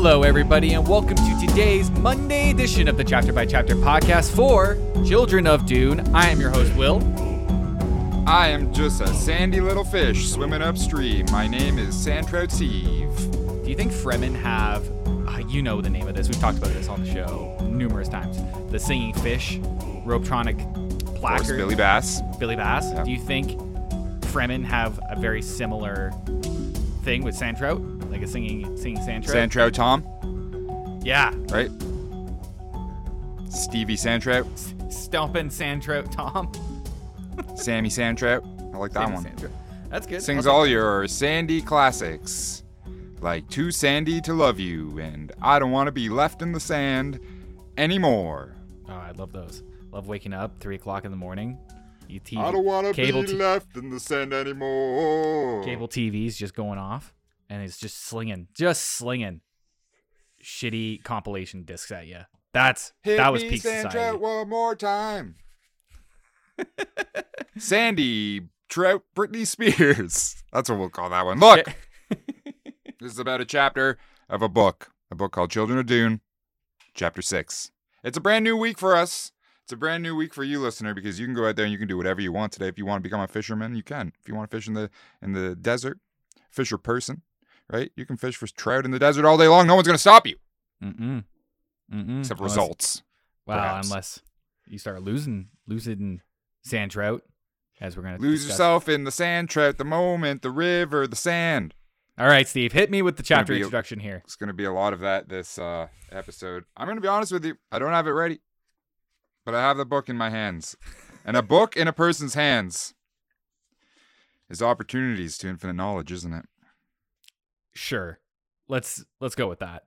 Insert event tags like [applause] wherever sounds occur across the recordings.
Hello, everybody, and welcome to today's Monday edition of the Chapter by Chapter podcast for Children of Dune. I am your host, Will. I am just a sandy little fish swimming upstream. My name is Sandtrout Steve. Do you think Fremen have, uh, you know the name of this, we've talked about this on the show numerous times, the singing fish, Robotronic Of course, Billy Bass. Billy Bass. Yep. Do you think Fremen have a very similar thing with Sandtrout? Like a singing singing Sandtrout? Sandtrout Tom, yeah. right? Stevie Sandtrout. Stomping Sandtrout Tom. [laughs] Sammy Sandtrout. I like that Sammy one. Sandtrout. That's good. Sings all your Sandy classics. Like Too Sandy to Love You and I Don't Want to Be Left in the Sand anymore. Oh, I love those. Love waking up three o'clock in the morning. You TV, I don't want to be t- left in the sand anymore. cable TV's just going off, and he's just slinging, just slinging, shitty compilation discs at you. That's Hit that was me, peak Sandtrout, society. one more time. [laughs] Sandy Trout Britney Spears. [laughs] That's what we'll call that one. Look, [laughs] this is about a chapter of a book, a book called Children of Dune, chapter six. It's a brand new week for us. It's a brand new week for you, listener, because you can go out there and you can do whatever you want today. If you want to become a fisherman, you can. If you want to fish in the in the desert, fisher person, right? You can fish for trout in the desert all day long. No one's gonna stop you, Mm-mm. Mm-mm. except Unless- results. Well, unless you start losing, losing sand trout, as we're gonna Lose discuss. yourself in the sand trout, the moment, the river, the sand. All right, Steve, hit me with the chapter be a- introduction here. It's going to be a lot of that this uh, episode. I'm going to be honest with you. I don't have it ready, but I have the book in my hands. And a book in a person's hands is opportunities to infinite knowledge, isn't it? Sure, let's let's go with that.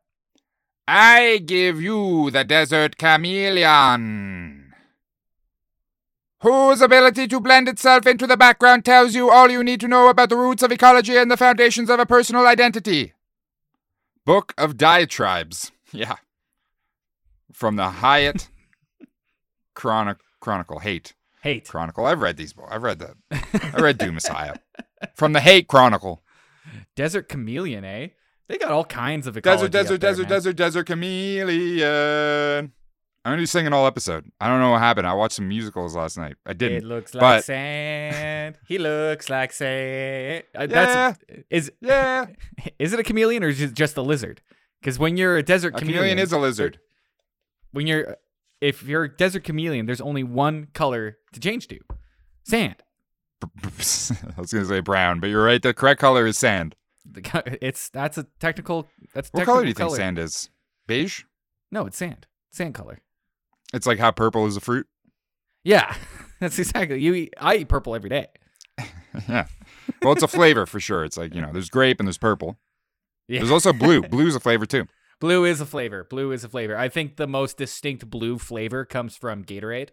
I give you the desert chameleon, whose ability to blend itself into the background tells you all you need to know about the roots of ecology and the foundations of a personal identity. Book of Diatribes. [laughs] Yeah. From the Hyatt [laughs] Chronic Chronicle. Hayt Hayt. Chronicle. I've read these books. I've read that. [laughs] I read Dune Messiah. From the Hayt Chronicle. Desert chameleon, eh? They got all kinds of Desert, desert, there, desert, man. desert, desert chameleon. I'm gonna be singing all episode. I don't know what happened. I watched some musicals last night. I didn't. It looks like but- sand. He looks like sand. Uh, Yeah, That's is yeah. [laughs] is it a chameleon or is it just a lizard? Because when you're a desert A chameleon, chameleon is a lizard. when you're if you're a desert chameleon, there's only one color to change to, sand. [laughs] I was gonna say brown, but you're right. The correct color is sand. The It's that's a technical. That's a What technical color do you think sand is? Beige. No, it's sand. Sand color. It's like how purple is a fruit. Yeah, [laughs] that's exactly. You eat. I eat purple every day. [laughs] yeah. Well, it's a flavor for sure. It's like you know, there's grape and there's purple. Yeah. There's also blue. Blue's a flavor too. Blue is a flavor. Blue is a flavor. I think the most distinct blue flavor comes from Gatorade.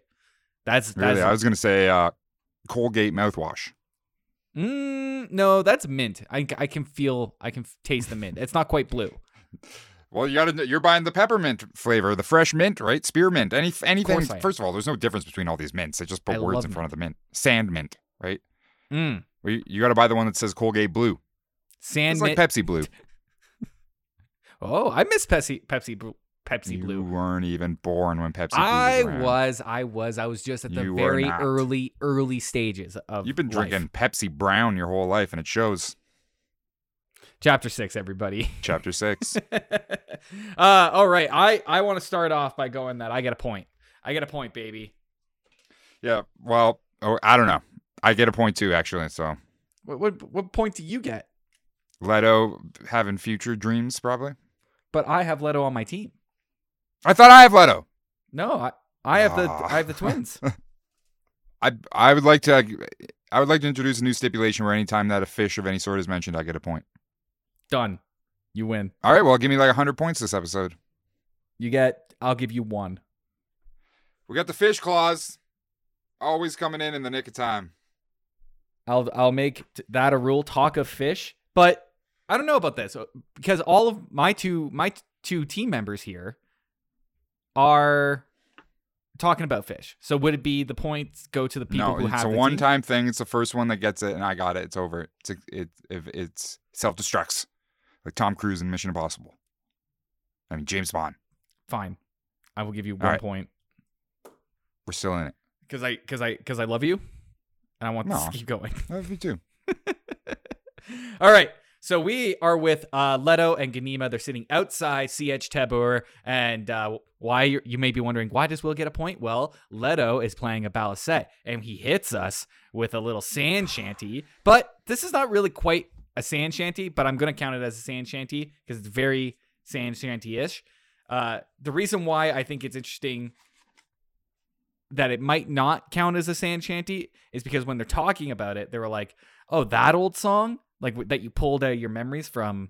That's that's Really, I was gonna say uh, Colgate mouthwash. mm, no, that's mint. I, I can feel I can taste the mint. It's not quite blue. [laughs] Well, you gotta. You're buying the peppermint flavor, the fresh mint, right? Spearmint. Any anything. am. First of all, there's no difference between all these mints. They just put I words in front of the mint. Sand mint, right? Mm. Well, you, you got to buy the one that says Colgate Blue. Sand It's like. Pepsi Blue. [laughs] oh, I miss Pepsi Pepsi Pepsi you Blue. weren't even born when Pepsi Blue I was was, I was, I was just at the You very early, early stages of. You've been life. drinking Pepsi Brown your whole life, and it shows. Chapter six, everybody. Chapter six. [laughs] uh, all right, I I want to start off by going that I get a point. I get a point, baby. yeah. Well, oh, I don't know. I get a point too, actually. So What what what point do you get? Leto having future dreams, probably. But I have Leto on my team. I thought I have Leto. No, I I have the Ah. I have the twins. [laughs] I I would like to I would like to introduce a new stipulation where anytime that a fish of any sort is mentioned, I get a point. Done. You win. All right, well, give me like hundred points this episode. You get. I'll give you one. We got the fish clause, always coming in in the nick of time. I'll I'll make that a rule. Talk of fish, but I don't know about this uh, because all of my two my two team members here are talking about fish. So would it be the points go to the people no, who it's a one-time thing. It's the first one that gets it, and I got it. It's over. It's it if it's self-destructs, like Tom Cruise in Mission Impossible. I mean, James Bond. Fine, I will give you All one right. point We're still in it. because I because I because I love you, and I want this to keep going. I love you too. [laughs] All right. So we are with uh, Leto and Ganima. They're sitting outside Sietch Tabr. And uh, why you may be wondering, why does Will get a point? Well, Leto is playing a balisette and he hits us with a little sand shanty. But this is not really quite a sand shanty, but I'm going to count it as a sand shanty because it's very sand shanty ish. Uh, the reason why I think it's interesting that it might not count as a sand shanty is because when they're talking about it, they were like, "Oh, that old song, like w- that you pulled out your memories from."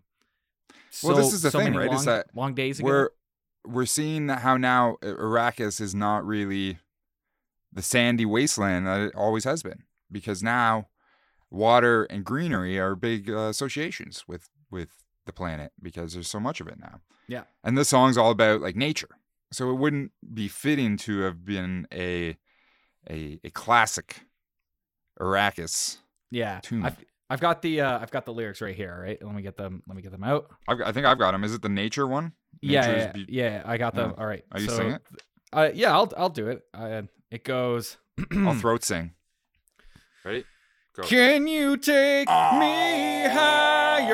Well, this is the so thing, right, is that long days ago. We're we're seeing how now Arrakis is not really the sandy wasteland that it always has been, because now water and greenery are big uh, associations with with the planet because there's so much of it now. Yeah. and this song's all about like nature, so it wouldn't be fitting to have been a a a classic Arrakis. yeah, tune. I've, I've got the uh, I've got the lyrics right here. all Right, let me get them. Let me get them out. I've, got- I think I've got them. Is it the nature one? Yeah, yeah, be- yeah, I got them. All right. Are you so, singing it? Uh, yeah, I'll I'll do it. Uh, it goes. [clears throat] I'll throat sing. Ready? Go. Can you take me higher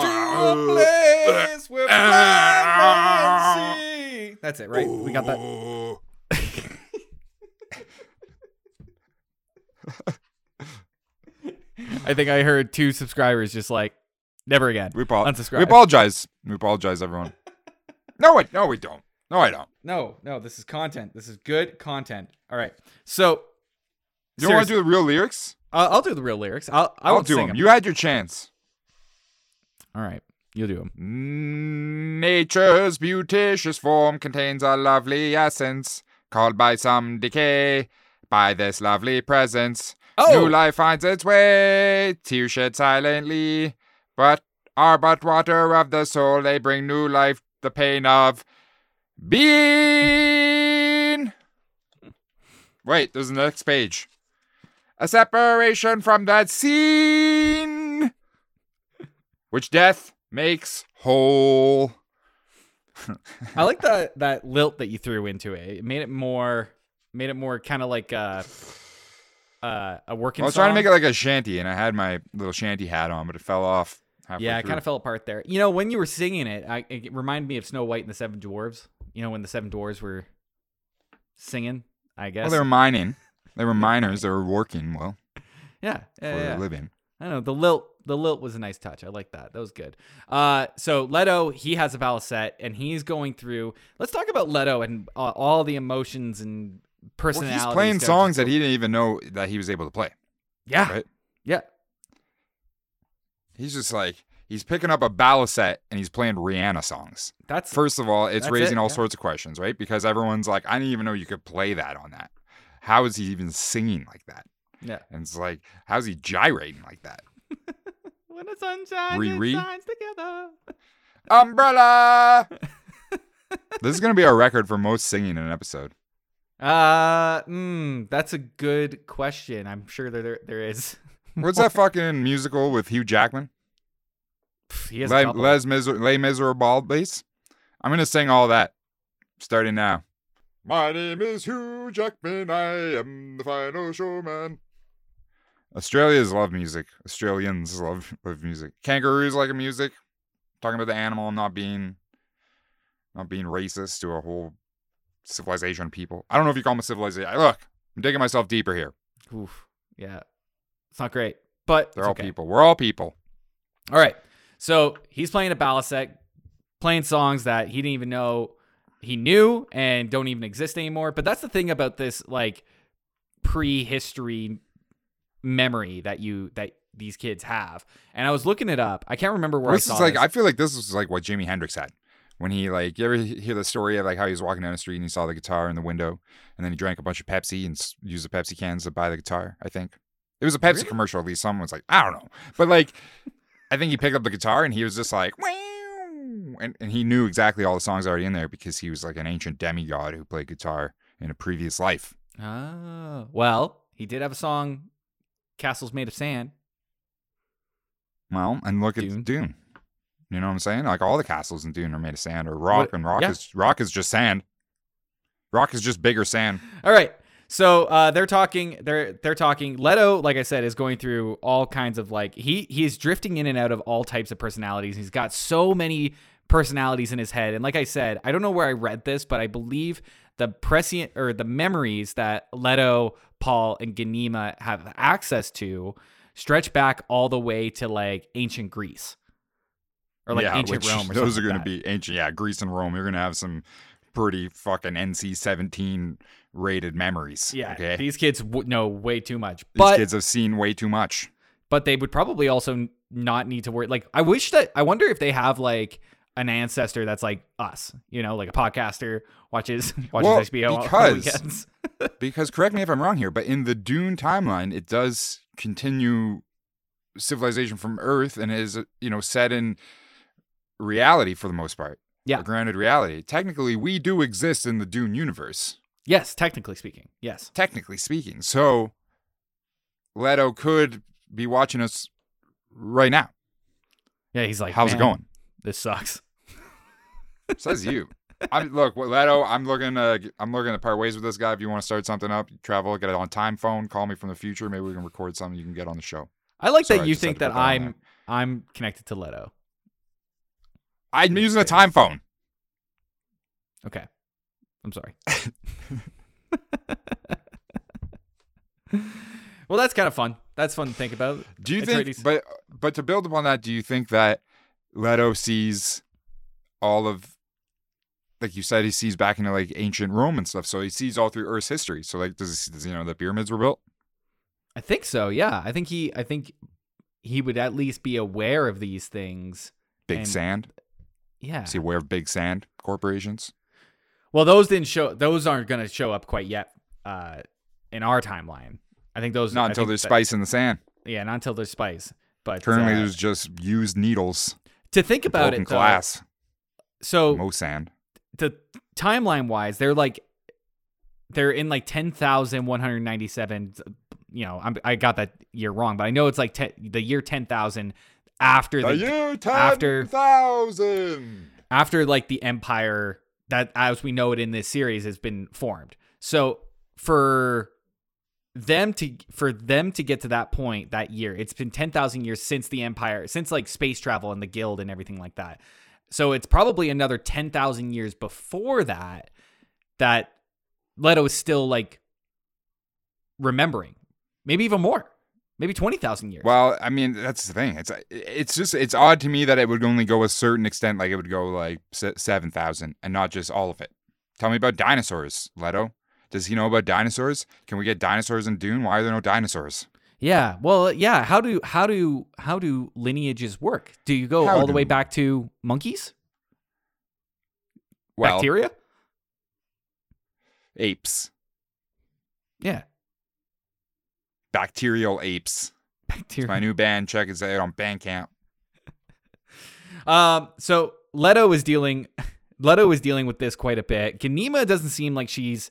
to a place where blind men see? That's it, right? We got that. I think I heard two subscribers just like, never again. We, apo- Unsubscribe. we apologize. We apologize, everyone. no, wait, no, we don't. No, I don't. No, no, this is content. This is good content. All right. So, You don't want to do the real lyrics? uh, I'll do the real lyrics. I'll, I I'll won't do sing them. You had your chance. All right. You'll do them. Mm, Nature's beauticious form contains a lovely essence, called by some decay by this lovely presence. Oh! New life finds its way, tears shed silently, but are but water of the soul. They bring new life, the pain of being. Wait, there's the next page. A separation from that scene, which death makes whole. [laughs] I like that that lilt that you threw into it. It made it more made it more kind of like uh uh a working I was trying to make it like a shanty, and I had my little shanty hat on, but it fell off. halfway Yeah, it kind of fell apart there. You know, when you were singing it, I, it reminded me of Snow White and the Seven Dwarves. You know, when the Seven Dwarves were singing, I guess. Well, they were mining. They were miners. They were working well [laughs] yeah, yeah, for yeah. a living. I don't know. The lilt, the lilt was a nice touch. I like that. That was good. Uh, so Leto, he has a balisette, and he's going through. Let's talk about Leto and uh, all the emotions and Well, he's playing songs that he didn't even know that he was able to play. Yeah, right? yeah. He's just like he's picking up a balisette and he's playing Rihanna songs. That's First of all, it's raising it, all yeah. sorts of questions, right? Because everyone's like, I didn't even know you could play that on that. How is he even singing like that? yeah. And it's like, how's he gyrating like that? [laughs] When the sun shines, Riri? shines together. Umbrella. [laughs] this is gonna be our record for most singing in an episode. Uh, mm, that's a good question. I'm sure there there, there is. [laughs] What's that fucking musical with Hugh Jackman? He has Les. Les Miser- Les Miserables. I'm gonna sing all that starting now. My name is Hugh Jackman. I am the final showman. Australians love music. Australians love love music. Kangaroos like a music. Talking about the animal not being not being racist to a whole civilization people. I don't know if you call them a civilization. Look, I'm digging myself deeper here. Oof. Yeah, it's not great, but They're all okay. people. We're all people. All right. So he's playing a balisette, playing songs that he didn't even know he knew and don't even exist anymore. But that's the thing about this like prehistory memory that you that these kids have. And I was looking it up. I can't remember where this I saw is like this. I feel like this is like what Jimi Hendrix had when he like you ever hear the story of like how he was walking down the street and he saw the guitar in the window and then he drank a bunch of Pepsi and used the Pepsi cans to buy the guitar. I think it was a Pepsi Really? commercial. At least someone was like I don't know, but like I think he picked up the guitar and he was just like and and he knew exactly all the songs already in there because he was like an ancient demigod who played guitar in a previous life. Oh. Well, he did have a song Castles Made of Sand. Well, and look at Dune. You know what I'm saying? Like all the castles in Dune are made of sand or rock, What- and rock yeah. is rock is just sand. Rock is just bigger sand. All right. So uh, they're talking. They're they're talking. Leto, like I said, is going through all kinds of like he he is drifting in and out of all types of personalities. He's got so many personalities in his head, and like I said, I don't know where I read this, but I believe the prescient or the memories that Leto, Paul, and Ganima have access to stretch back all the way to like ancient Greece or like yeah, ancient Rome. Or those are going to be ancient. Yeah, Greece and Rome. You're gonna have some pretty fucking NC-17 rated memories. Yeah, okay. these kids w- know way too much, These but kids have seen way too much. but they would probably also not need to worry. Like, I wish that I wonder if they have like an ancestor that's like us, you know, like a podcaster watches [laughs] watches Well, HBO because- weekends. [laughs] Because correct me if I'm wrong here, but in the Dune timeline, it does continue civilization from Earth and is you know set in reality for the most part. Yeah. A grounded reality. Technically, we do exist in the Dune universe. Yes, technically speaking, yes. Technically speaking, so Leto could be watching us right now. Yeah, he's like, How's it going? This sucks. [laughs] Says you. I'm look, Leto. I'm looking uh, to. I'm looking to part ways with this guy. If you want to start something up, travel, get it on time phone. Call me from the future. Maybe we can record something you can get on the show. I like Sorry, that you think that that I'm. I'm connected to Leto. I'm using a time phone. Okay, I'm sorry. [laughs] well, that's kind of fun. That's fun to think about. Do you Atreides. think? But but to build upon that, do you think that Leto sees all of, like you said, he sees back into like ancient Rome and stuff. So he sees all through Earth's history. So like, does, does you know the pyramids were built? I think so. Yeah, I think he. I think he would at least be aware of these things. Big And- sand. Yeah. He aware of big sand corporations? Well, those didn't show. Those aren't going to show up quite yet uh, in our timeline. I think those Not I until there's that- spice in the sand. Yeah, not until there's spice. But Currently, uh, there's just used needles, to think about it. Though, glass, so mo sand. the timeline wise, they're like they're in like ten thousand one hundred ninety seven. You know, I'm, I got that year wrong, but I know it's like the year ten thousand after The the year after- ten thousand. after like the empire that as we know it in this series has been formed. So for them to for them to get to that point that year, it's been 10,000 years since the empire, since like space travel and the guild and everything like that. So it's probably another 10,000 years before that that Leto is still like remembering. Maybe even more. Maybe 20,000 years. Well, I mean, that's the thing. It's it's just it's odd to me that it would only go a certain extent. Like it would go like se- seven thousand, and not just all of it. Tell me about dinosaurs, Leto. Does he know about dinosaurs? Can we get dinosaurs in Dune? Why are there no dinosaurs? Yeah. Well, yeah. How do how do how do lineages work? Do you go How all the way back to monkeys? Well, Bacteria? apes, Yeah. Bacterial apes. It's my new band. Check it out on Bandcamp. [laughs] Um, so Leto is dealing [laughs] Leto is dealing with this quite a bit. Ganima doesn't seem like she's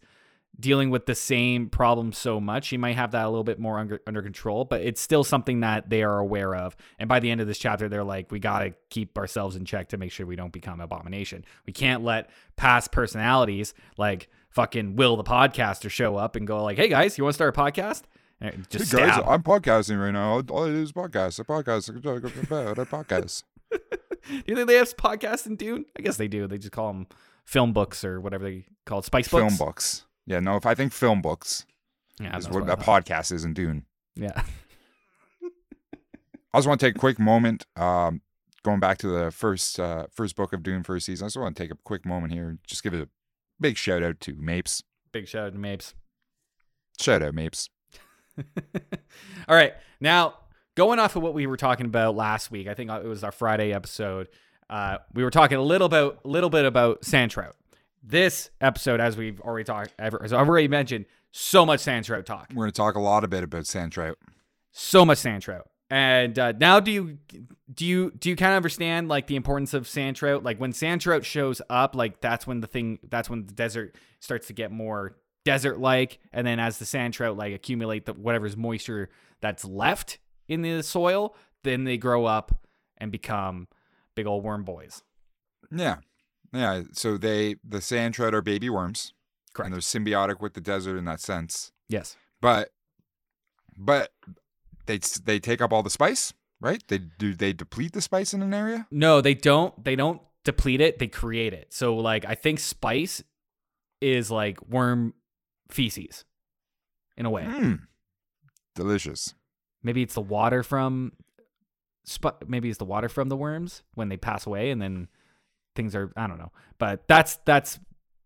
dealing with the same problem so much. She might have that a little bit more under, under control, but it's still something that they are aware of. And by the end of this chapter, they're like, we got to keep ourselves in check to make sure we don't become abomination. We can't let past personalities like fucking Will the podcaster show up and go like, hey guys, you want to start a podcast? And just hey guys, stab. I'm podcasting right now. All I do is podcast. I podcast. I podcast. [laughs] Do you think they have podcasts in Dune? I guess they do. They just call them film books or whatever they call it, spice books. Film books. Yeah, no. If I think film books Yeah, is what what a podcast is in Dune. Yeah. I just want to take a quick moment. Um, going back to the first uh, first book of Dune, first season. I just want to take a quick moment here. and Just give it a big shout out to Mapes. Big shout out to Mapes. Shout out Mapes. [laughs] All right. Now, going off of what we were talking about last week, I think it was our Friday episode. Uh, we were talking a little about little bit about sand trout. This episode, as we've already talked, as I've already mentioned, so much sand trout talk. We're going to talk a lot a bit about sand trout. so much sand trout. And uh, now, do you do you do you kind of understand like the importance of sand trout? Like when sand trout shows up, like that's when the thing that's when the desert starts to get more desert like, and then as the sand trout like accumulate the whatever's moisture that's left in the soil, then they grow up and become big old worm boys. Yeah. Yeah. So they the sand trout are baby worms. Correct. And they're symbiotic with the desert in that sense. Yes. But but they they take up all the spice, right? They do they deplete the spice in an area? No, they don't. They don't deplete it. They create it. So like I think spice is like worm feces in a way. Mm. Delicious. Maybe it's the water from sp- maybe it's the water from the worms when they pass away and then things are I don't know. But that's that's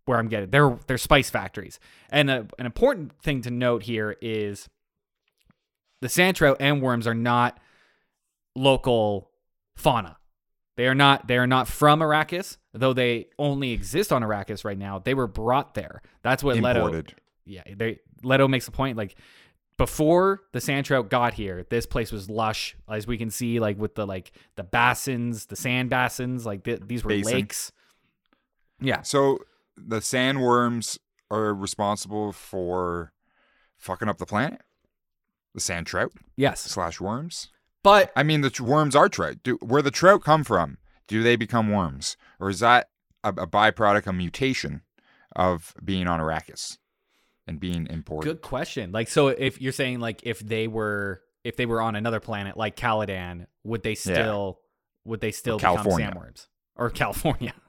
where I'm getting. They're they're spice factories. And a, an important thing to note here is the sand trout and worms are not local fauna. They are not they are not from Arrakis, though they only exist on Arrakis right now. They were brought there. That's what Leto Imported. Yeah, they Leto makes a point like before the sand trout got here, this place was lush, as we can see, like with the like the basins, the sand basins, like th- these were Basin. lakes. Yeah, So the sandworms are responsible for fucking up the planet. The sand trout yes, slash worms. but I mean, the tr- worms are trout. Do, where the trout come from? Do they become worms, or is that a, a byproduct, a mutation of being on Arrakis and being imported? good question. Like, so if you're saying like if they were if they were on another planet like Caladan, would they still would they still become California. sandworms or California? [laughs]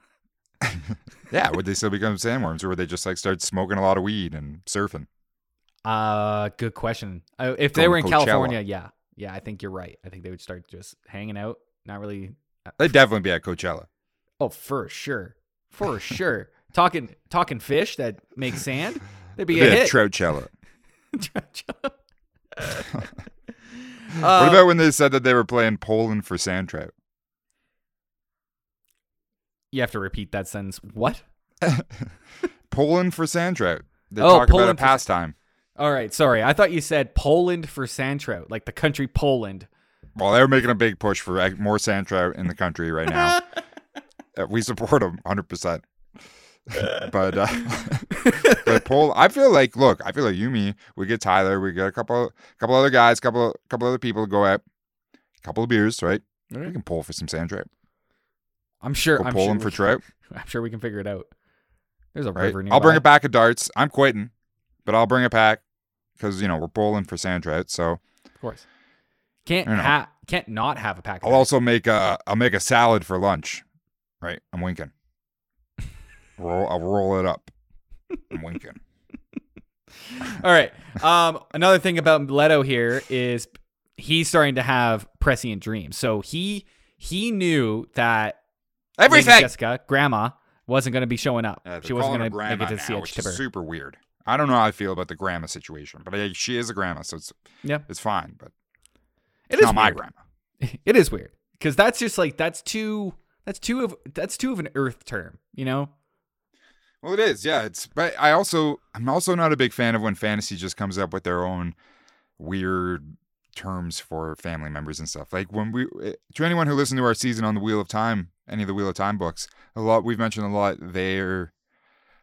[laughs] Yeah, would they still become sandworms, or would they just like start smoking a lot of weed and surfing? Uh, good question. Uh, if they were in Coachella. California, yeah, yeah, I think you're right. I think they would start just hanging out, not really. They'd definitely be at Coachella. Oh, for sure, for sure. talking talking fish that make sand, [laughs] they'd be a at hit. [laughs] Uh, what about when they said that they were playing Poland for sand trout? you have to repeat that sentence. What? [laughs] Poland for sand trout. They Oh, talk about Poland a for- pastime. All right, sorry. I thought you said Poland for sand trout, like the country Poland. Well, they're making a big push for more sand trout in the country right now. [laughs] Uh, we support them 100%. [laughs] but uh, [laughs] but Pol, I feel like look, I feel like you, me, we get Tyler, we get a couple, couple other guys, couple, couple other people to go out, couple of beers, right? We can pull for some sand trout. I'm sure. Go I'm pull sure for we- trout, [laughs] I'm sure we can figure it out. There's a right? river nearby. I'll bring a pack of darts. I'm quitting, but I'll bring a pack because you know we're pulling for sand trout. So Of course. Can't I know. ha- can't not have a pack. of I'll also make a I'll make a salad for lunch. Right, I'm winking. Roll, I'll roll it up. I'm winking. [laughs] All right. Um, another thing about Leto here is he's starting to have prescient dreams. So he he knew that Lady Everything. Jessica, grandma, wasn't going to be showing up. Yeah, she wasn't going to make grandma it to now, Sietch which is Tipper. super weird. I don't know how I feel about the grandma situation, but uh, she is a grandma, so it's Yeah. it's fine. But It it's is not my grandma. [laughs] It is weird because that's just like that's too that's too of that's too of an Earth term, you know. Well, it is, yeah. It's but I also I'm also not a big fan of when fantasy just comes up with their own weird terms for family members and stuff. Like when we eh, to anyone who listened to our season on the Wheel of Time, any of the Wheel of Time books, a lot we've mentioned a lot. They're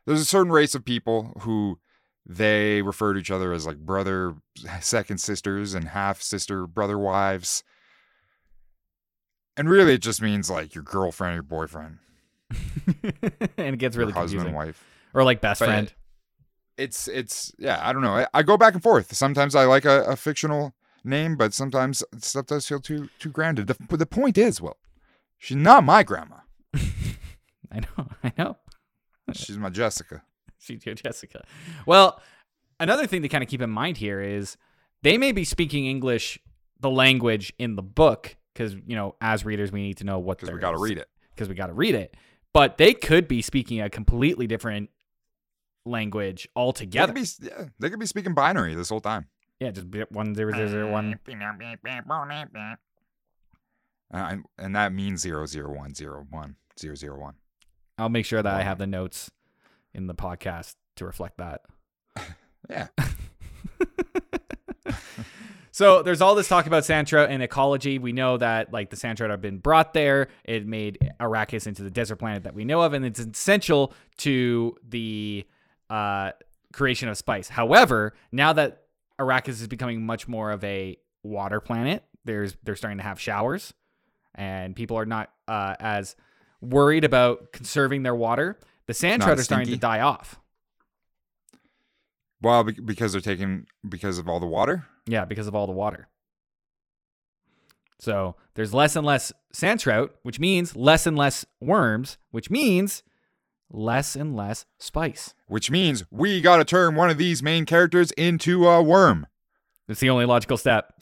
there's a certain race of people who they refer to each other as like brother, second sisters, and half sister brother wives. And really, it just means like your girlfriend, or your boyfriend, [laughs] and it gets really husband, confusing. wife. Or like best But- friend. it's it's yeah i don't know i, I go back and forth sometimes i like a, a fictional name but sometimes stuff does feel too too grounded the, the point is well she's not my grandma [laughs] I know. I know. [laughs] she's my jessica She's your Jessica. Well, another thing to kind of keep in mind here is they may be speaking English, the language in the book, because you know, as readers, we need to know what because we got to read it because we got to read it. But they could be speaking a completely different language they altogether. could, be, yeah, they could be speaking binary this whole time yeah, just be- one zero zero zero one. [laughs] uh, and, and that means zero zero one zero one zero zero one I'll make sure that I have the notes in the podcast to reflect that. [laughs] yeah [laughs] So there's all this talk about sand trout and ecology. We know that like the sand trout have been brought there. It made Arrakis into the desert planet that we know of, and it's essential to the uh, creation of spice. However, now that Arrakis is becoming much more of a water planet, there's they're starting to have showers, and people are not uh, as worried about conserving their water, the sand trout are starting to die off. Well, because they're taking because of all the water. Yeah, because of all the water. So there's less and less sand trout, which means less and less worms, which means less and less spice. Which means we got to turn one of these main characters into a worm. It's the only logical step.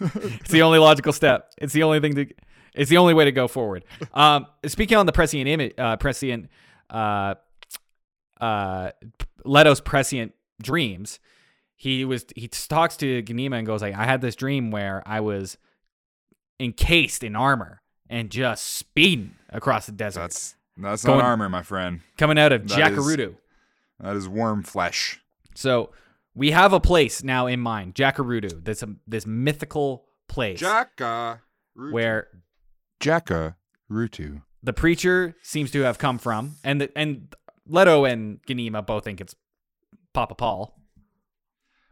it's the only logical step. It's the only thing to. It's the only way to go forward. [laughs] Um, speaking on the prescient image, uh, prescient, uh, uh, Leto's prescient dreams. He was he talks to Ganima and goes like, "I had this dream where I was encased in armor and just speeding across the desert, That's that's Going- not armor, my friend. coming out of that is- Jacurutu." That is worm flesh. So we have a place now in mind, Jacurutu. This um, this mythical place Jaka. where Rutu. the preacher seems to have come from, and the, and Leto and Ganima both think it's Papa Paul.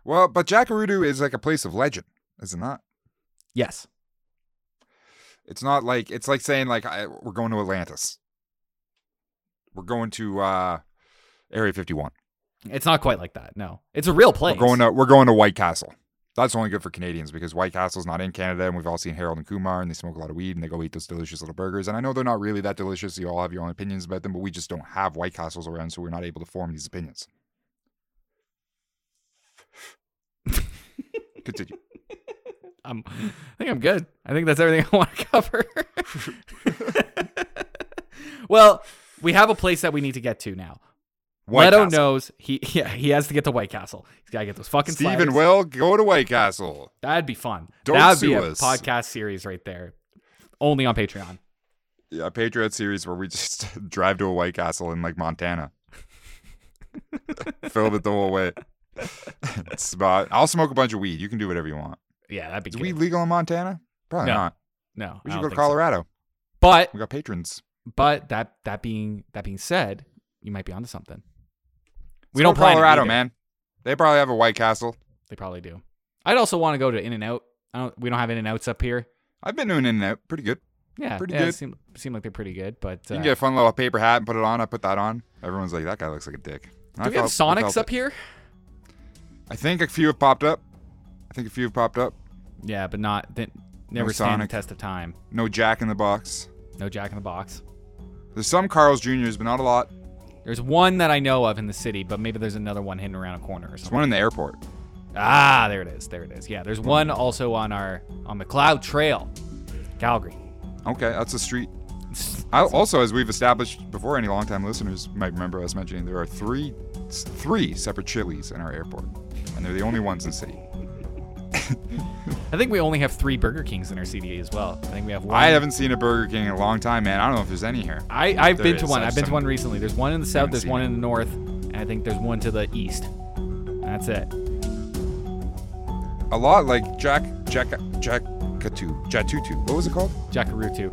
Well, but Jacurutu is like a place of legend, is it not? Yes, It's not like it's like saying like I, we're going to Atlantis. We're going to uh Area 51. it's not quite like that. No, it's a real place. We're going to we're going to White Castle. That's only good for Canadians because White Castle's not in Canada, and we've all seen Harold and Kumar, and they smoke a lot of weed, and they go eat those delicious little burgers. And I know they're not really that delicious. You all have your own opinions about them, but we just don't have White Castles around, so we're not able to form these opinions. Continue. [laughs] I'm, I think I'm good. I think that's everything [laughs] I want to cover. [laughs] well, we have a place that we need to get to now. White Leto Castle. knows he yeah he has to get to White Castle. He's got to get those fucking Stephen sliders. will go to White Castle. That'd be fun. Don't That'd be a us. podcast series right there, only on Patreon. Yeah, a Patriot series where we just drive to a White Castle in like Montana. Filled it the whole way. [laughs] It's about, I'll smoke a bunch of weed. You can do whatever you want. Yeah, that'd be Is good. weed legal in Montana? Probably No, not. no, We should go to think so. Colorado. But We got patrons. but that that being that being said, you might be onto something. We We don't it Colorado, man. They probably have a White Castle. They probably do. I'd also want to go to In and Out. I don't. We don't have In and Outs up here. I've been doing In and Out. Pretty good. Yeah, Pretty yeah, good. It seem, seem like they're pretty good, but You uh, can get a fun little paper hat and put it on. I put that on. Everyone's like, that guy looks like a dick. do we have Sonics up here? I think a few have popped up. I think a few have popped up. Yeah, but not. They never stand Sonic. the test of time. No Jack in the Box. No Jack in the Box. There's some Carl's Juniors, but not a lot. There's one that I know of in the city, but maybe there's another one hidden around a corner or There's one in the airport. Ah, there it is. There it is. Yeah, there's one also on our on Macleod Trail, Calgary. Okay, that's a street. I, also, as we've established before, any longtime listeners might remember us mentioning there are three, three separate Chili's in our airport, and they're the only ones in the city. I think we only have three Burger Kings in our CD as well. I think we have one. I haven't seen a Burger King in a long time, man. I don't know if there's any here. I, I've There been to is. one. I've I've been to one recently. There's one in the south. There's one it. in the north, and I think there's one to the east. That's it. A lot like Jack, Jack, Jack, Katu, Jatutu. What was it called? Jackaroo too.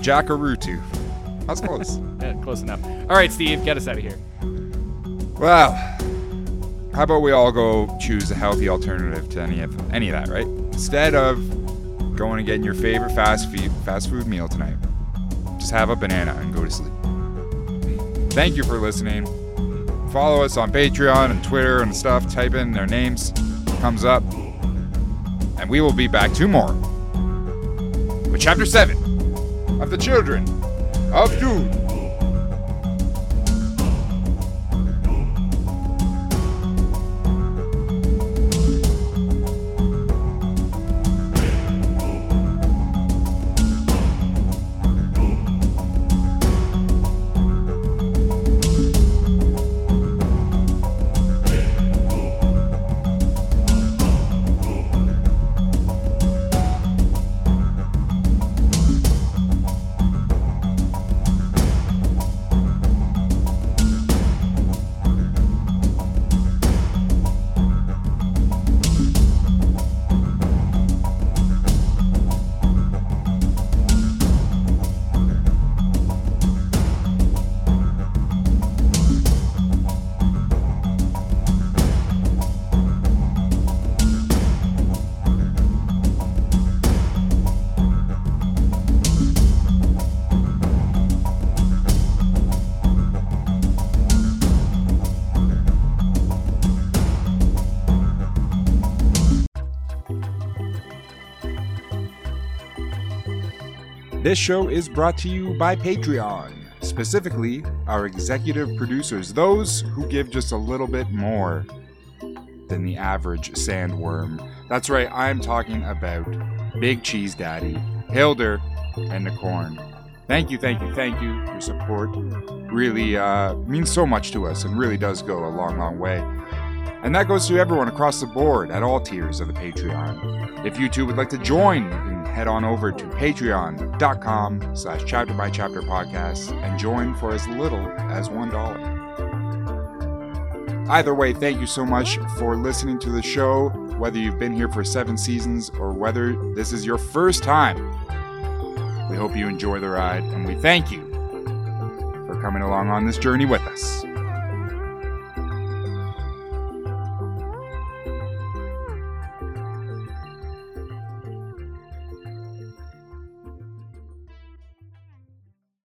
Jackarutu. That's close. [laughs] Yeah, close enough. All right, Steve, get us out of here. well, how about we all go choose a healthy alternative to any of any of that, right? Instead of going and getting your favorite fast food fast food meal tonight, just have a banana and go to sleep. Thank you for listening. Follow us on Patreon and Twitter and stuff. Type in their names, comes up, and we will be back tomorrow with Chapter Seven of the Children of Dune. This show is brought to you by Patreon, specifically our executive producers, those who give just a little bit more than the average sandworm. That's right, I'm talking about Big Cheese Daddy, Hilder, and the Corn. Thank you, thank you, thank you. Your support really uh, means so much to us and really does go a long, long way. And that goes to everyone across the board at all tiers of the Patreon. If you too would like to join, head on over to patreon.com slash chapter by chapter podcast and join for as little as one dollar. Either way, thank you so much for listening to the show, whether you've been here for seven seasons or whether this is your first time. We hope you enjoy the ride, and we thank you for coming along on this journey with us.